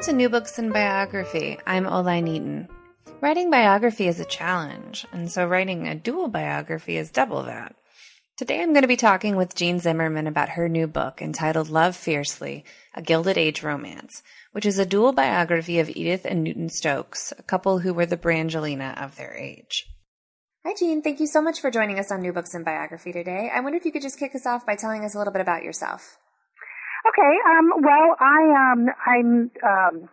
Welcome to New Books and Biography. I'm Oline Eaton. Writing biography is a challenge, and so writing a dual biography is double that. Today I'm going to be talking with Jean Zimmerman about her new book entitled Love Fiercely, A Gilded Age Romance, which is a dual biography of Edith and Newton Stokes, a couple who were the Brangelina of their age. Hi, Jean. Thank you so much for joining us on New Books and Biography today. I wonder if you could just kick us off by telling us a little bit about yourself. Okay. Um, well, I um, I'm. Um,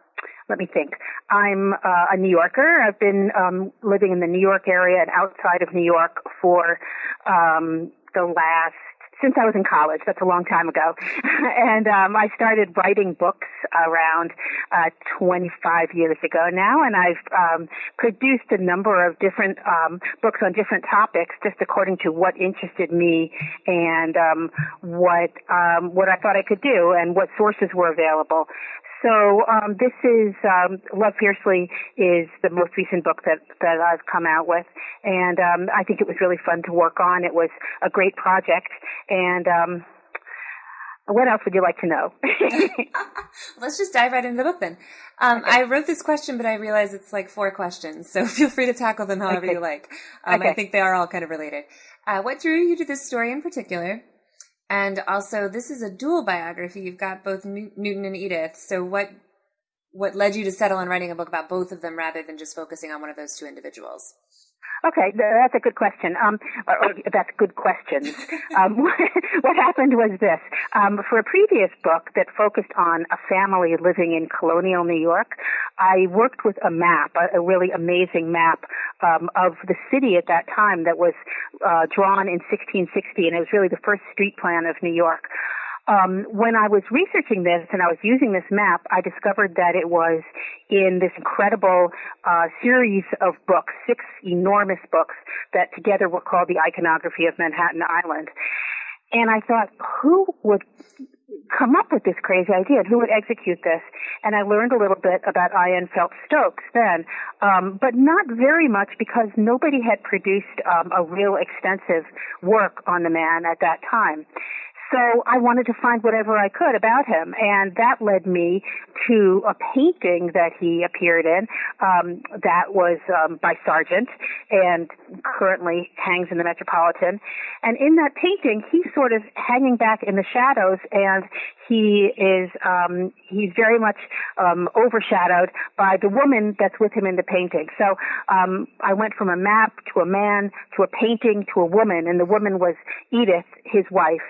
let me think. I'm uh, a New Yorker. I've been um, living in the New York area and outside of New York for um, the last since I was in college. That's a long time ago. and um, I started writing books around uh, 25 years ago now, and I've um, produced a number of different um, books on different topics, just according to what interested me and um, what um, what I thought I could do and what sources were available. So um, this is um, Love Fiercely is the most recent book that that I've come out with, and um, I think it was really fun to work on. It was a great project, and um, what else would you like to know? Let's just dive right into the book then. Um, okay. I wrote this question, but I realize it's like four questions, so feel free to tackle them however okay. you like. Um, okay. I think they are all kind of related. Uh, what drew you to this story in particular? And also, this is a dual biography. You've got both Newton and Edith. So, what what led you to settle on writing a book about both of them rather than just focusing on one of those two individuals? Okay, that's a good question. Um, or, or that's good questions. Um, what happened was this. Um, for a previous book that focused on a family living in colonial New York, I worked with a map, a, a really amazing map um, of the city at that time that was uh, drawn in 1660, and it was really the first street plan of New York um, when I was researching this and I was using this map, I discovered that it was in this incredible uh, series of books, six enormous books that together were called the Iconography of Manhattan Island. And I thought, who would come up with this crazy idea and who would execute this? And I learned a little bit about I.N. Phelps Stokes then, um, but not very much because nobody had produced um, a real extensive work on the man at that time. So I wanted to find whatever I could about him, and that led me to a painting that he appeared in. Um, that was um, by Sargent, and currently hangs in the Metropolitan. And in that painting, he's sort of hanging back in the shadows, and he is um, he's very much um, overshadowed by the woman that's with him in the painting. So um, I went from a map to a man to a painting to a woman, and the woman was Edith, his wife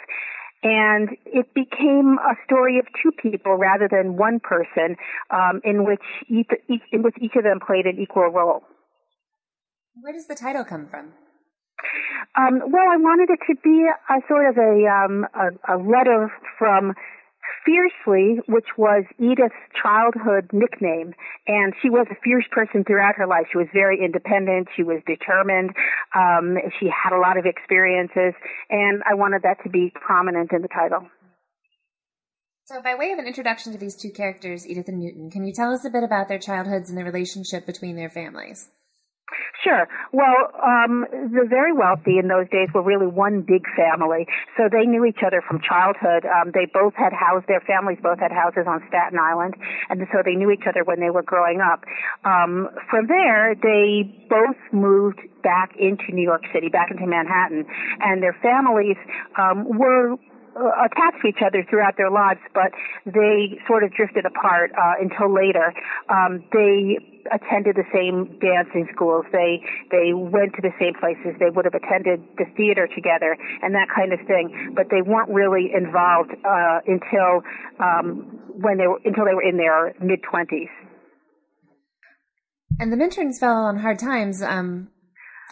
and it became a story of two people rather than one person, um, in which each, each, in which each of them played an equal role. Where does the title come from? Um, well, I wanted it to be a sort of a, um, a, a letter from Fiercely, which was Edith's childhood nickname, and she was a fierce person throughout her life. She was very independent. She was determined. Um, she had a lot of experiences, and I wanted that to be prominent in the title. So, by way of an introduction to these two characters, Edith and Newton, can you tell us a bit about their childhoods and the relationship between their families? Sure. Well, um, the very wealthy in those days were really one big family, so they knew each other from childhood. Um, they both had houses; their families both had houses on Staten Island, and so they knew each other when they were growing up. Um, from there, they both moved back into New York City, back into Manhattan, and their families um, were uh, attached to each other throughout their lives, but they sort of drifted apart uh, until later. Um, they attended the same dancing schools. They they went to the same places. They would have attended the theater together and that kind of thing. But they weren't really involved uh, until um, when they were until they were in their mid twenties. And the Minturns fell on hard times um,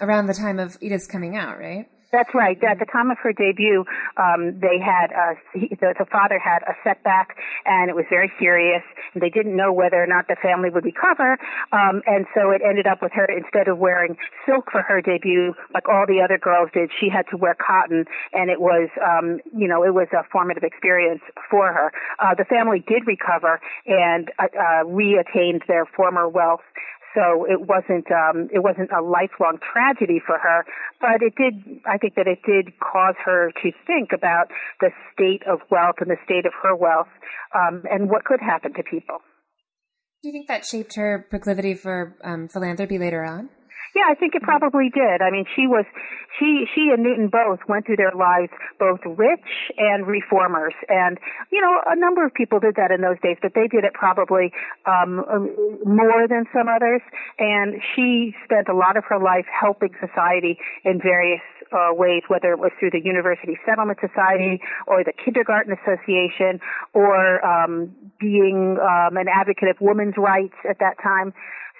around the time of Edith's coming out, right? That's right. At the time of her debut, um, they had a, the, the father had a setback, and it was very serious. And they didn't know whether or not the family would recover, um, and so it ended up with her instead of wearing silk for her debut, like all the other girls did, she had to wear cotton, and it was, um, you know, it was a formative experience for her. Uh, the family did recover and uh, uh, reattained their former wealth so it wasn't um, it wasn't a lifelong tragedy for her, but it did. I think that it did cause her to think about the state of wealth and the state of her wealth, um, and what could happen to people. Do you think that shaped her proclivity for um, philanthropy later on? Yeah, I think it probably did. I mean, she was, she, she and Newton both went through their lives both rich and reformers. And, you know, a number of people did that in those days, but they did it probably, um, more than some others. And she spent a lot of her life helping society in various uh, ways, whether it was through the University Settlement Society or the Kindergarten Association or um, being um, an advocate of women's rights at that time.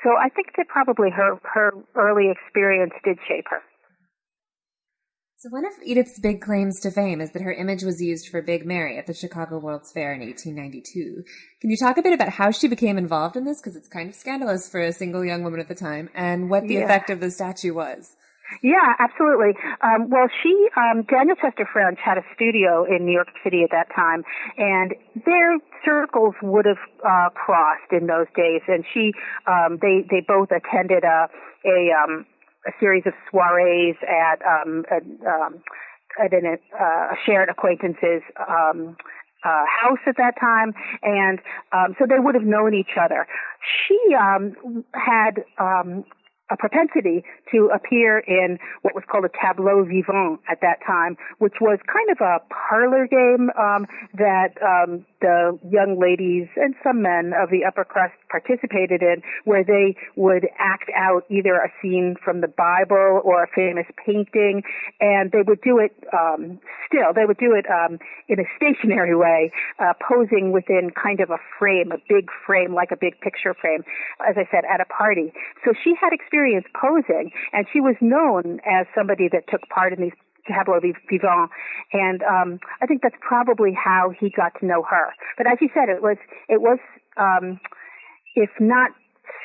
So I think that probably her her early experience did shape her. So one of Edith's big claims to fame is that her image was used for Big Mary at the Chicago World's Fair in 1892. Can you talk a bit about how she became involved in this because it's kind of scandalous for a single young woman at the time and what the yeah. effect of the statue was? Yeah, absolutely. Um, well, she, um, Daniel Chester French had a studio in New York City at that time, and their circles would have uh, crossed in those days. And she, um, they, they both attended a a, um, a series of soirees at um, a, um, at an, uh, a shared acquaintances. Um, uh, house at that time, and um, so they would have known each other. She um, had um, a propensity to appear in what was called a tableau vivant at that time, which was kind of a parlor game um, that um, the young ladies and some men of the upper crust participated in, where they would act out either a scene from the Bible or a famous painting, and they would do it um, still. They would do it um, in a stationary way, uh, posing within kind of a frame, a big frame, like a big picture frame, as I said, at a party. So she had experience experience posing, and she was known as somebody that took part in these tableau vivant, and um, I think that's probably how he got to know her. But as you said, it was it was um, if not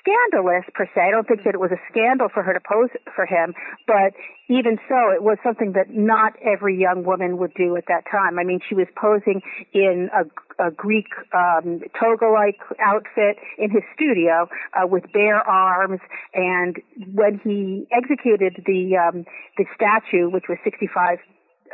scandalous per se. I don't think that it was a scandal for her to pose for him, but even so, it was something that not every young woman would do at that time. I mean, she was posing in a, a Greek um, toga-like outfit in his studio uh, with bare arms, and when he executed the um, the statue, which was 65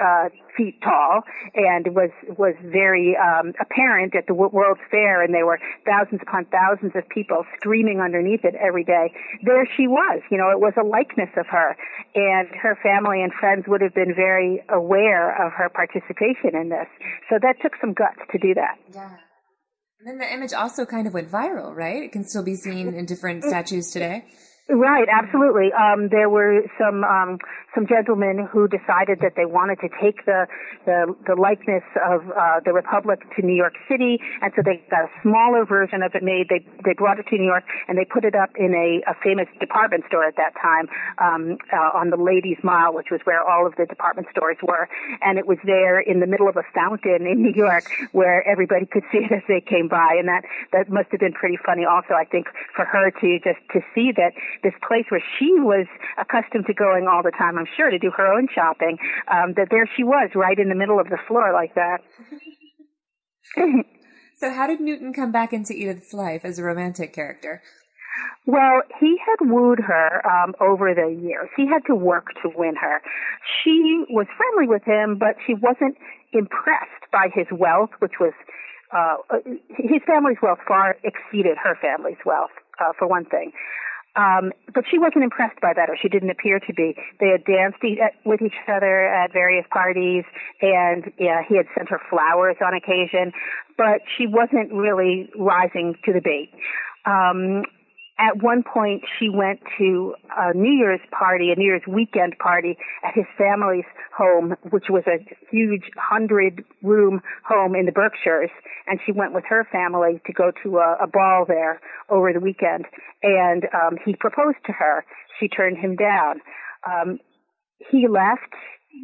uh, feet tall and was was very um, apparent at the World's Fair, and there were thousands upon thousands of people screaming underneath it every day. There she was, you know, it was a likeness of her, and her family and friends would have been very aware of her participation in this. So that took some guts to do that. Yeah. And then the image also kind of went viral, right? It can still be seen in different statues today. Right, absolutely. Um, there were some um, some gentlemen who decided that they wanted to take the the, the likeness of uh, the Republic to New York City, and so they got a smaller version of it made. They they brought it to New York and they put it up in a, a famous department store at that time um, uh, on the Ladies Mile, which was where all of the department stores were, and it was there in the middle of a fountain in New York where everybody could see it as they came by, and that that must have been pretty funny. Also, I think for her to just to see that this place where she was accustomed to going all the time, I'm sure, to do her own shopping, um, that there she was right in the middle of the floor like that. so how did Newton come back into Edith's life as a romantic character? Well, he had wooed her um, over the years. He had to work to win her. She was friendly with him, but she wasn't impressed by his wealth, which was uh, his family's wealth far exceeded her family's wealth, uh, for one thing. Um, but she wasn't impressed by that, or she didn't appear to be. They had danced e- with each other at various parties, and yeah, he had sent her flowers on occasion, but she wasn't really rising to the bait. Um, at one point she went to a New Year's party, a New Year's weekend party at his family's home, which was a huge hundred room home in the Berkshires. And she went with her family to go to a, a ball there over the weekend. And um, he proposed to her. She turned him down. Um, he left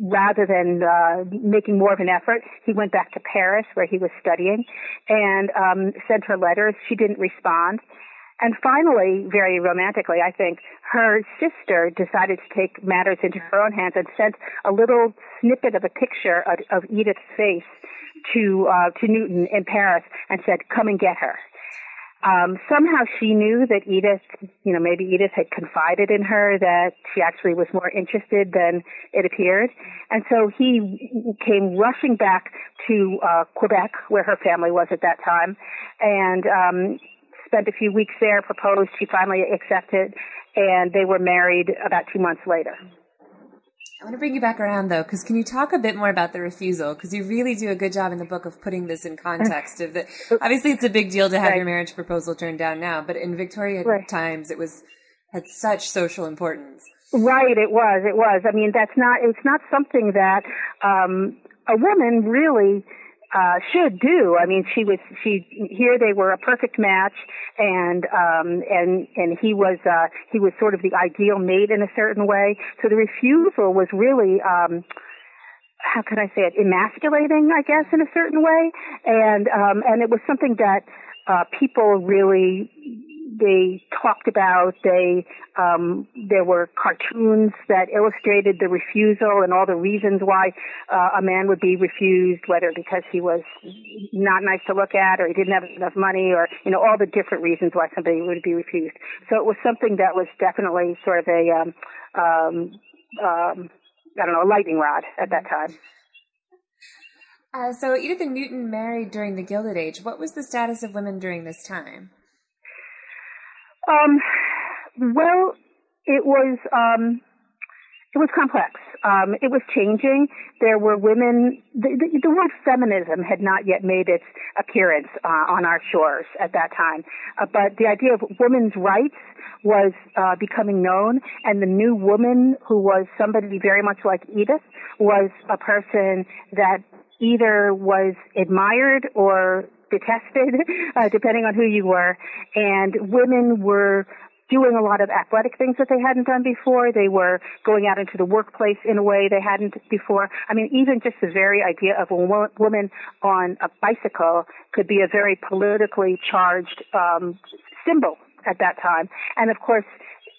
rather than uh, making more of an effort, he went back to Paris where he was studying and um, sent her letters. She didn't respond. And finally, very romantically, I think, her sister decided to take matters into her own hands and sent a little snippet of a picture of, of Edith's face to uh, to Newton in Paris and said, "Come and get her." Um, somehow she knew that Edith, you know, maybe Edith had confided in her that she actually was more interested than it appeared. And so he came rushing back to uh, Quebec, where her family was at that time, and um, spent a few weeks there, proposed. She finally accepted, and they were married about two months later. I want to bring you back around though, because can you talk a bit more about the refusal? Because you really do a good job in the book of putting this in context. Of the obviously, it's a big deal to have right. your marriage proposal turned down now, but in Victorian right. times, it was had such social importance. Right, it was. It was. I mean, that's not. It's not something that um, a woman really uh, should do. I mean, she was she here. They were a perfect match, and um, and and he was uh, he was sort of the ideal mate in a certain way. So the refusal was really. Um, how can I say it? Emasculating, I guess, in a certain way, and um, and it was something that uh, people really they talked about they um, there were cartoons that illustrated the refusal and all the reasons why uh, a man would be refused, whether because he was not nice to look at or he didn't have enough money or you know all the different reasons why somebody would be refused. So it was something that was definitely sort of a um, um, um, I don't know a lightning rod at that time. Uh, so Edith and Newton married during the Gilded Age. What was the status of women during this time? Um, well, it was um, it was complex. Um, it was changing. There were women. The, the, the word feminism had not yet made its appearance uh, on our shores at that time, uh, but the idea of women's rights was uh, becoming known, and the new woman, who was somebody very much like Edith, was a person that either was admired or detested, uh, depending on who you were. And women were doing a lot of athletic things that they hadn't done before. They were going out into the workplace in a way they hadn't before. I mean, even just the very idea of a woman on a bicycle could be a very politically charged um, symbol at that time. And of course,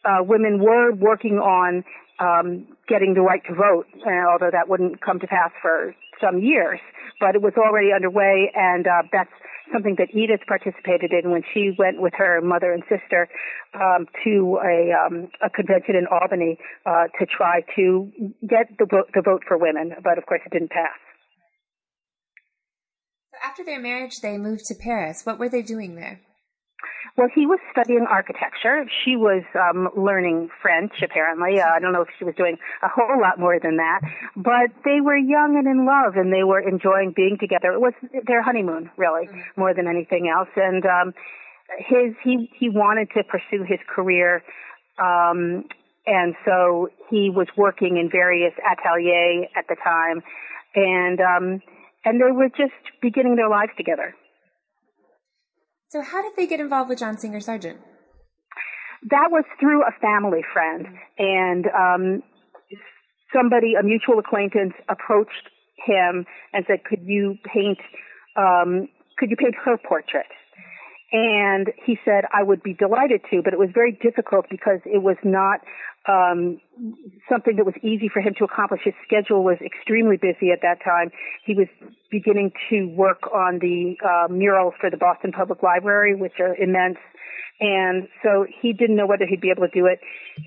uh, women were working on um, getting the right to vote, uh, although that wouldn't come to pass for some years. But it was already underway, and uh, that's something that Edith participated in when she went with her mother and sister um, to a, um, a convention in Albany uh, to try to get the the vote for women. But of course, it didn't pass. After their marriage, they moved to Paris. What were they doing there? Well, he was studying architecture. She was um, learning French, apparently. Uh, I don't know if she was doing a whole lot more than that. But they were young and in love, and they were enjoying being together. It was their honeymoon, really, mm-hmm. more than anything else. And um, his he he wanted to pursue his career. Um, and so he was working in various ateliers at the time, and um, and they were just beginning their lives together. So, how did they get involved with John Singer Sargent? That was through a family friend, and um, somebody, a mutual acquaintance, approached him and said, "Could you paint? Um, could you paint her portrait?" And he said, I would be delighted to, but it was very difficult because it was not um, something that was easy for him to accomplish. His schedule was extremely busy at that time. He was beginning to work on the uh, murals for the Boston Public Library, which are immense. And so he didn't know whether he'd be able to do it.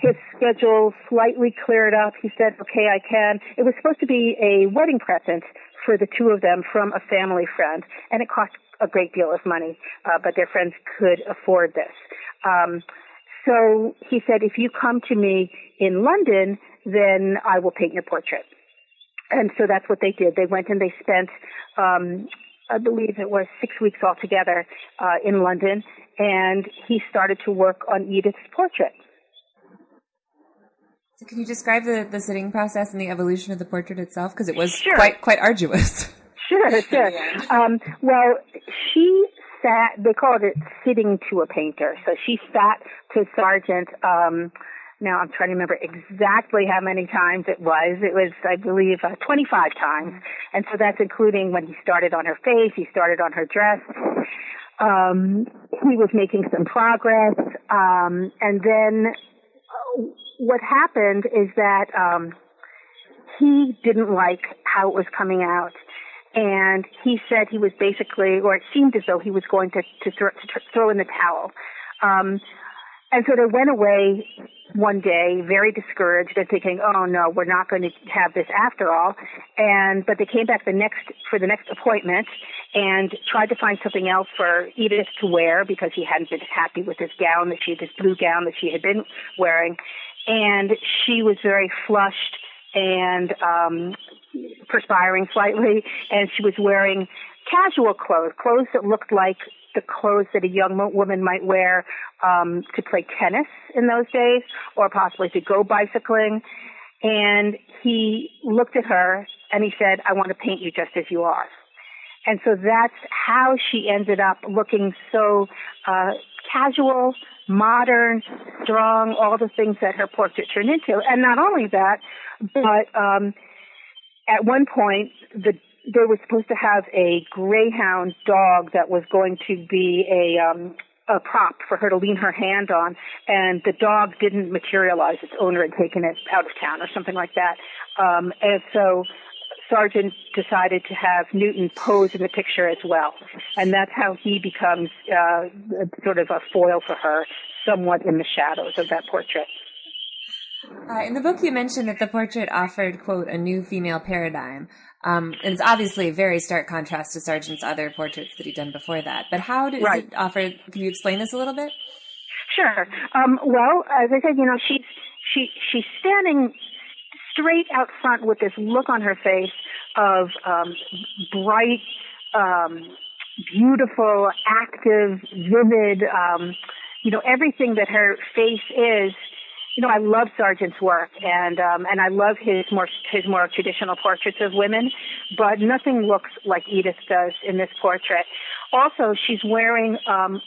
His schedule slightly cleared up. He said, okay, I can. It was supposed to be a wedding present for the two of them from a family friend, and it cost a great deal of money, uh, but their friends could afford this. Um, so he said, if you come to me in London, then I will paint your portrait. And so that's what they did. They went and they spent, um, I believe it was six weeks altogether uh, in London, and he started to work on Edith's portrait. So can you describe the, the sitting process and the evolution of the portrait itself? Because it was sure. quite quite arduous. Sure, sure. um, well, she sat. They called it sitting to a painter. So she sat to Sargent um, now I'm trying to remember exactly how many times it was. It was, I believe, uh, 25 times. And so that's including when he started on her face, he started on her dress. Um, he was making some progress. Um, and then uh, what happened is that, um, he didn't like how it was coming out. And he said he was basically, or it seemed as though he was going to, to, throw, to throw in the towel. Um, and so they went away one day, very discouraged and thinking, "Oh no, we're not going to have this after all." And but they came back the next for the next appointment and tried to find something else for Edith to wear because he hadn't been happy with this gown that she, this blue gown that she had been wearing, and she was very flushed and um, perspiring slightly, and she was wearing casual clothes, clothes that looked like the clothes that a young woman might wear um, to play tennis in those days, or possibly to go bicycling. And he looked at her and he said, "I want to paint you just as you are." And so that's how she ended up looking so uh, casual, modern, strong, all the things that her portrait turned into. And not only that, but um, at one point, the they were supposed to have a greyhound dog that was going to be a um a prop for her to lean her hand on and the dog didn't materialize its owner had taken it out of town or something like that um and so Sargent decided to have Newton pose in the picture as well. And that's how he becomes uh, sort of a foil for her, somewhat in the shadows of that portrait. Uh, in the book, you mentioned that the portrait offered, quote, a new female paradigm. Um, and it's obviously a very stark contrast to Sargent's other portraits that he'd done before that. But how does right. it offer? Can you explain this a little bit? Sure. Um, well, as I said, you know, she's she she's standing straight out front with this look on her face of um, bright, um, beautiful, active, vivid. Um, you know, everything that her face is you know, I love Sargent's work, and um, and I love his more his more traditional portraits of women, but nothing looks like Edith does in this portrait. Also, she's wearing um,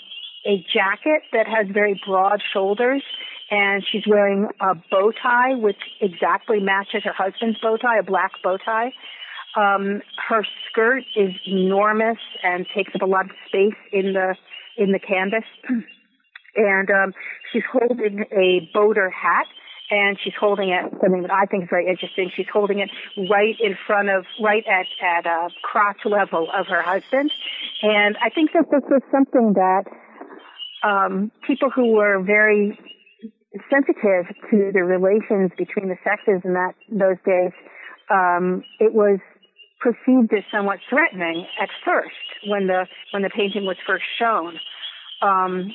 a jacket that has very broad shoulders, and she's wearing a bow tie which exactly matches her husband's bow tie, a black bow tie. Um, her skirt is enormous and takes up a lot of space in the in the canvas. and um, she's holding a boater hat and she's holding it something that I think is very interesting. She's holding it right in front of, right at at uh, crotch level of her husband, and I think that this was something that um, people who were very sensitive to the relations between the sexes in that those days, um, it was perceived as somewhat threatening at first when the when the painting was first shown. Um,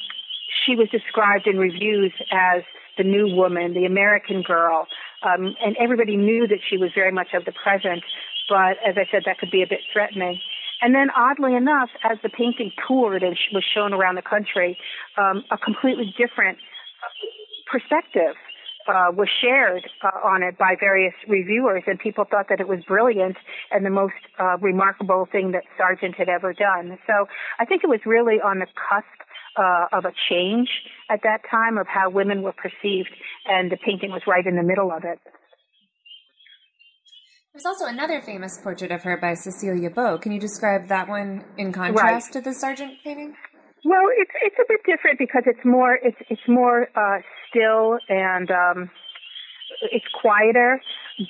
she was described in reviews as the new woman, the American girl, um, and everybody knew that she was very much of the present. But as I said, that could be a bit threatening. And then, oddly enough, as the painting toured and was shown around the country, um, a completely different perspective uh, was shared uh, on it by various reviewers, and people thought that it was brilliant and the most uh, remarkable thing that Sargent had ever done. So I think it was really on the cusp uh, of a change at that time of how women were perceived, and the painting was right in the middle of it. There's also another famous portrait of her by Cecilia Beaux. Can you describe that one in contrast right. to the Sargent painting? Well, it's it's a bit different because it's more it's it's more uh, still and um, it's quieter,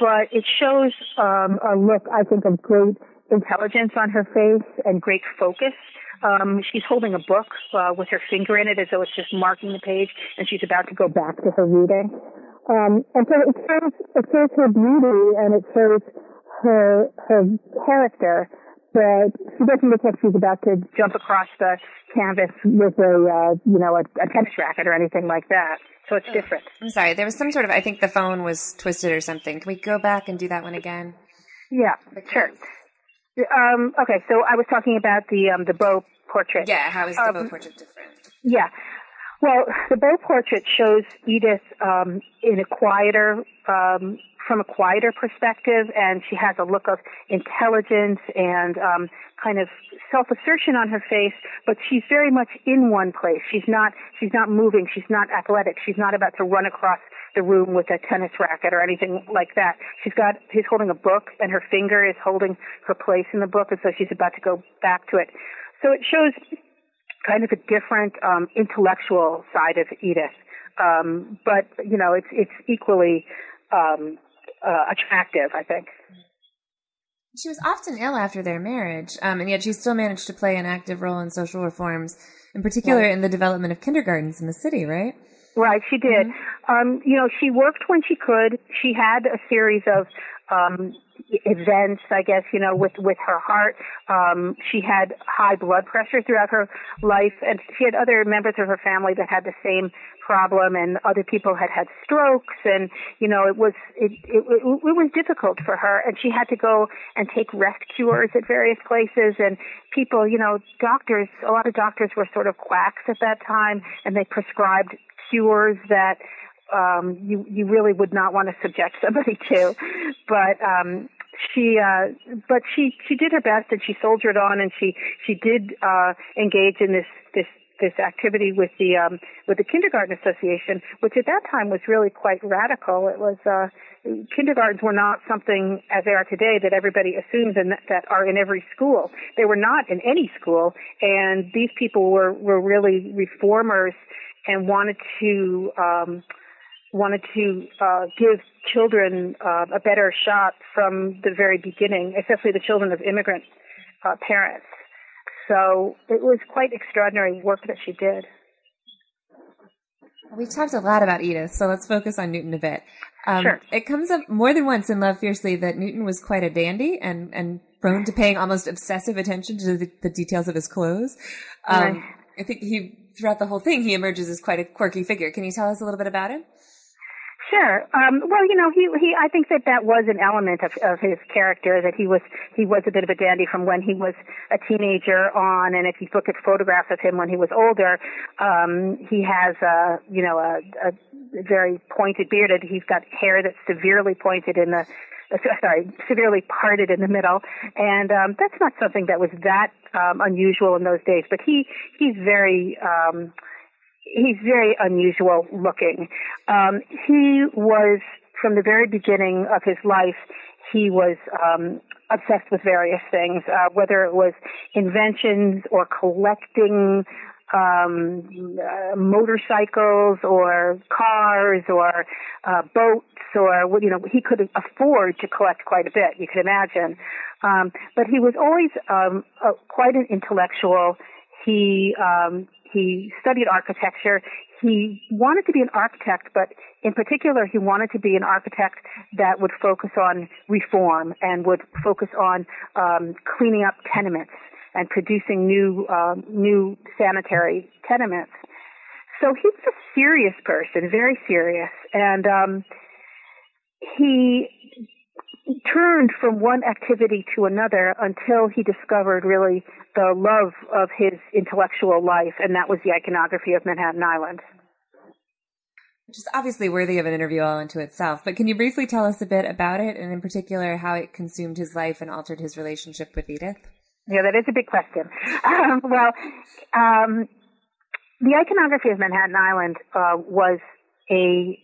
but it shows um, a look I think of great intelligence on her face and great focus. Um, she's holding a book uh, with her finger in it as though it's just marking the page, and she's about to go back to her reading. Um, and so it shows, it shows her beauty and it shows her her character, but she doesn't look like she's about to jump across the canvas with a uh, you know a, a tennis racket or anything like that. So it's different. I'm sorry, there was some sort of I think the phone was twisted or something. Can we go back and do that one again? Yeah, because... sure. Um, okay, so I was talking about the um, the Beaux portrait. Yeah, how is the um, Beaux portrait different? Yeah. Well, the Beaux portrait shows Edith um, in a quieter um, from a quieter perspective, and she has a look of intelligence and um, kind of self-assertion on her face. But she's very much in one place. She's not she's not moving. She's not athletic. She's not about to run across the room with a tennis racket or anything like that. She's got she's holding a book, and her finger is holding her place in the book, and so she's about to go back to it. So it shows kind of a different um, intellectual side of Edith. Um, but you know, it's it's equally um, uh, attractive, I think. She was often ill after their marriage, um, and yet she still managed to play an active role in social reforms, in particular right. in the development of kindergartens in the city, right? Right, she did. Mm-hmm. Um, you know, she worked when she could. She had a series of um, events, I guess, you know, with, with her heart. Um, she had high blood pressure throughout her life, and she had other members of her family that had the same problem, and other people had had strokes, and, you know, it was, it, it, it, it was difficult for her, and she had to go and take rest cures at various places, and people, you know, doctors, a lot of doctors were sort of quacks at that time, and they prescribed cures that um, you you really would not want to subject somebody to. But um, she uh, but she she did her best and she soldiered on and she she did uh, engage in this this this activity with the um, with the kindergarten association, which at that time was really quite radical. It was uh, kindergartens were not something as they are today that everybody assumes and that, are in every school. They were not in any school, and these people were were really reformers and wanted to um, wanted to uh, give children uh, a better shot from the very beginning, especially the children of immigrant uh, parents. So it was quite extraordinary work that she did. We've talked a lot about Edith, so let's focus on Newton a bit. Um, sure. It comes up more than once in Love Fiercely that Newton was quite a dandy and, and prone to paying almost obsessive attention to the, the details of his clothes. Um, right. I think he throughout the whole thing, he emerges as quite a quirky figure. Can you tell us a little bit about him? Sure. Um, well, you know, he, he, I think that that was an element of, of his character, that he was, he was a bit of a dandy from when he was a teenager on, and if you look at photographs of him when he was older, um, he has a, you know, a, a very pointed bearded, he's got hair that's severely pointed in the, sorry, severely parted in the middle, and um, that's not something that was that um, unusual in those days. But he he's very um, he's very unusual looking. Um, he was from the very beginning of his life. He was um, obsessed with various things, uh, whether it was inventions or collecting um, uh, motorcycles or cars or uh, boats or you know he could afford to collect quite a bit. You could imagine, um, but he was always um, uh, quite an intellectual. He um, he studied architecture. He wanted to be an architect, but in particular, he wanted to be an architect that would focus on reform and would focus on um, cleaning up tenements and producing new uh, new sanitary tenements. So he was a serious person, very serious, and um, he turned from one activity to another until he discovered really the love of his intellectual life, and that was the iconography of Manhattan Island. Which is obviously worthy of an interview all unto itself, but can you briefly tell us a bit about it, and in particular how it consumed his life and altered his relationship with Edith? Yeah, that is a big question. Um, well, um, the iconography of Manhattan Island uh, was a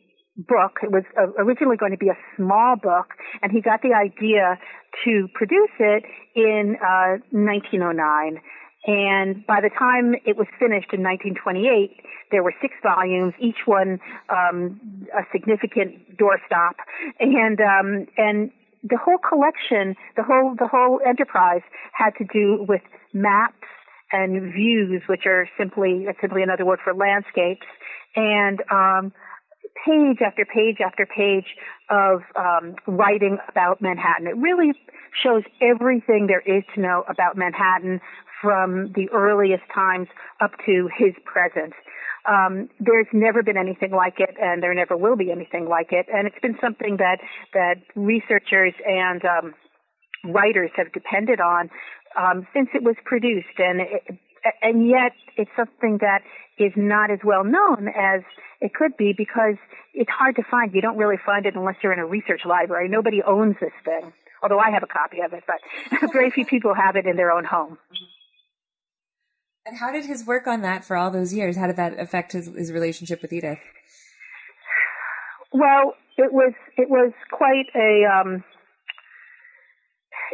book. It was uh, originally going to be a small book, and he got the idea to produce it in uh, 1909. And by the time it was finished in 1928, there were six volumes, each one um, a significant doorstop, and um, and the whole collection, the whole the whole enterprise had to do with maps and views, which are simply simply another word for landscapes, and um, page after page after page of um, writing about Manhattan. It really shows everything there is to know about Manhattan from the earliest times up to his present. Um, there's never been anything like it, and there never will be anything like it. And it's been something that that researchers and um, writers have depended on um, since it was produced. And it, and yet it's something that is not as well known as it could be because it's hard to find. You don't really find it unless you're in a research library. Nobody owns this thing, although I have a copy of it, but very few people have it in their own home. And how did his work on that for all those years? How did that affect his, his relationship with Edith? Well, it was it was quite a um,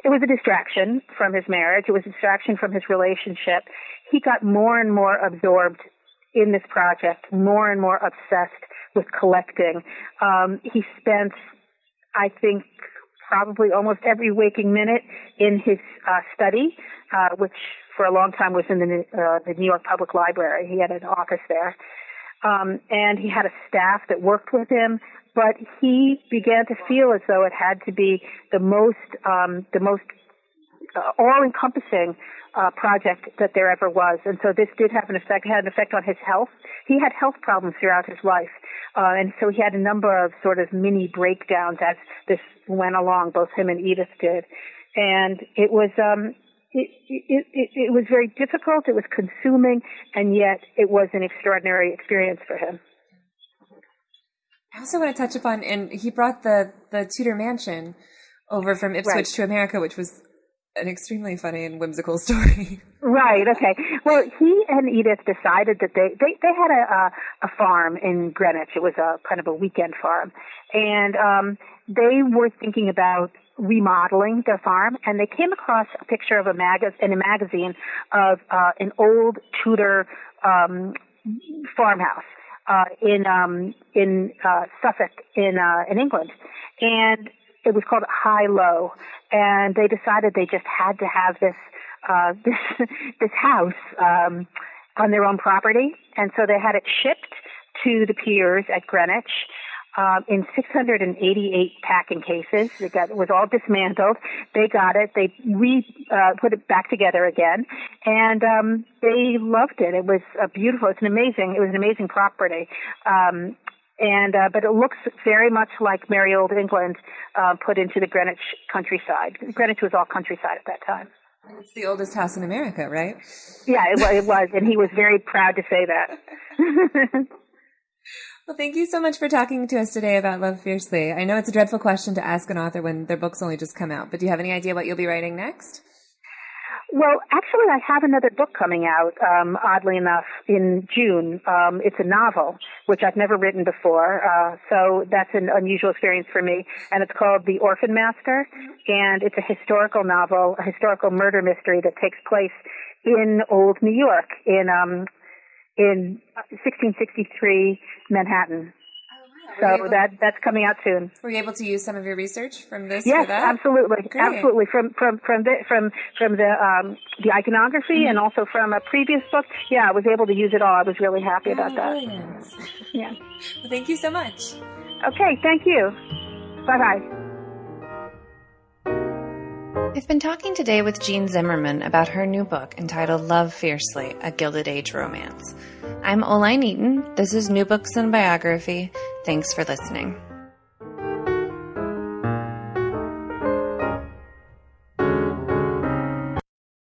it was a distraction from his marriage. It was a distraction from his relationship. He got more and more absorbed in this project, more and more obsessed with collecting. Um, he spent, I think, probably almost every waking minute in his uh, study, uh, which for a long time was in the, uh, the New York Public Library. He had an office there. Um, and he had a staff that worked with him, but he began to feel as though it had to be the most, um, the most uh, all-encompassing uh, project that there ever was. And so this did have an effect, had an effect on his health. He had health problems throughout his life. Uh, and so he had a number of sort of mini breakdowns as this went along, both him and Edith did. And it was, um, it, it, it, it was very difficult, it was consuming, and yet it was an extraordinary experience for him. I also want to touch upon, and he brought the, the Tudor mansion over from Ipswich right. to America, which was an extremely funny and whimsical story. Right. Okay. Well, he and Edith decided that they they they had a a, a farm in Greenwich. It was a kind of a weekend farm, and um, they were thinking about remodeling their farm, and they came across a picture of a mag in a magazine of uh, an old Tudor um, farmhouse uh, in um, in uh, Suffolk in uh, in England, and it was called High Low, and they decided they just had to have this uh, this this house um, on their own property, and so they had it shipped to the piers at Greenwich. Um, in 688 packing cases. It, got, it was all dismantled. They got it. They re uh, put it back together again, and um, they loved it. It was a beautiful. It's an amazing. It was an amazing property. Um, and uh, but it looks very much like merry old England uh, put into the Greenwich countryside. Greenwich was all countryside at that time. It's the oldest house in America, right? Yeah, it, it was, and he was very proud to say that. well, thank you so much for talking to us today about Love Fiercely. I know it's a dreadful question to ask an author when their book's only just come out, but do you have any idea what you'll be writing next? Well, actually, I have another book coming out, um, oddly enough, in June. Um, it's a novel, which I've never written before, uh, so that's an unusual experience for me. And it's called The Orphan Master, and it's a historical novel, a historical murder mystery that takes place in old New York, in um, in 1663 Manhattan. So that that's coming out soon. Were you able to use some of your research from this? Yes, absolutely, Great. absolutely. From from from the from from the um, the iconography mm-hmm. and also from a previous book. Yeah, I was able to use it all. I was really happy about that. Brilliant. Yeah. Well, thank you so much. Okay, thank you. Bye bye. I've been talking today with Jean Zimmerman about her new book entitled Love Fiercely, a Gilded Age Romance. I'm Oline Eaton. This is New Books and Biography. Thanks for listening.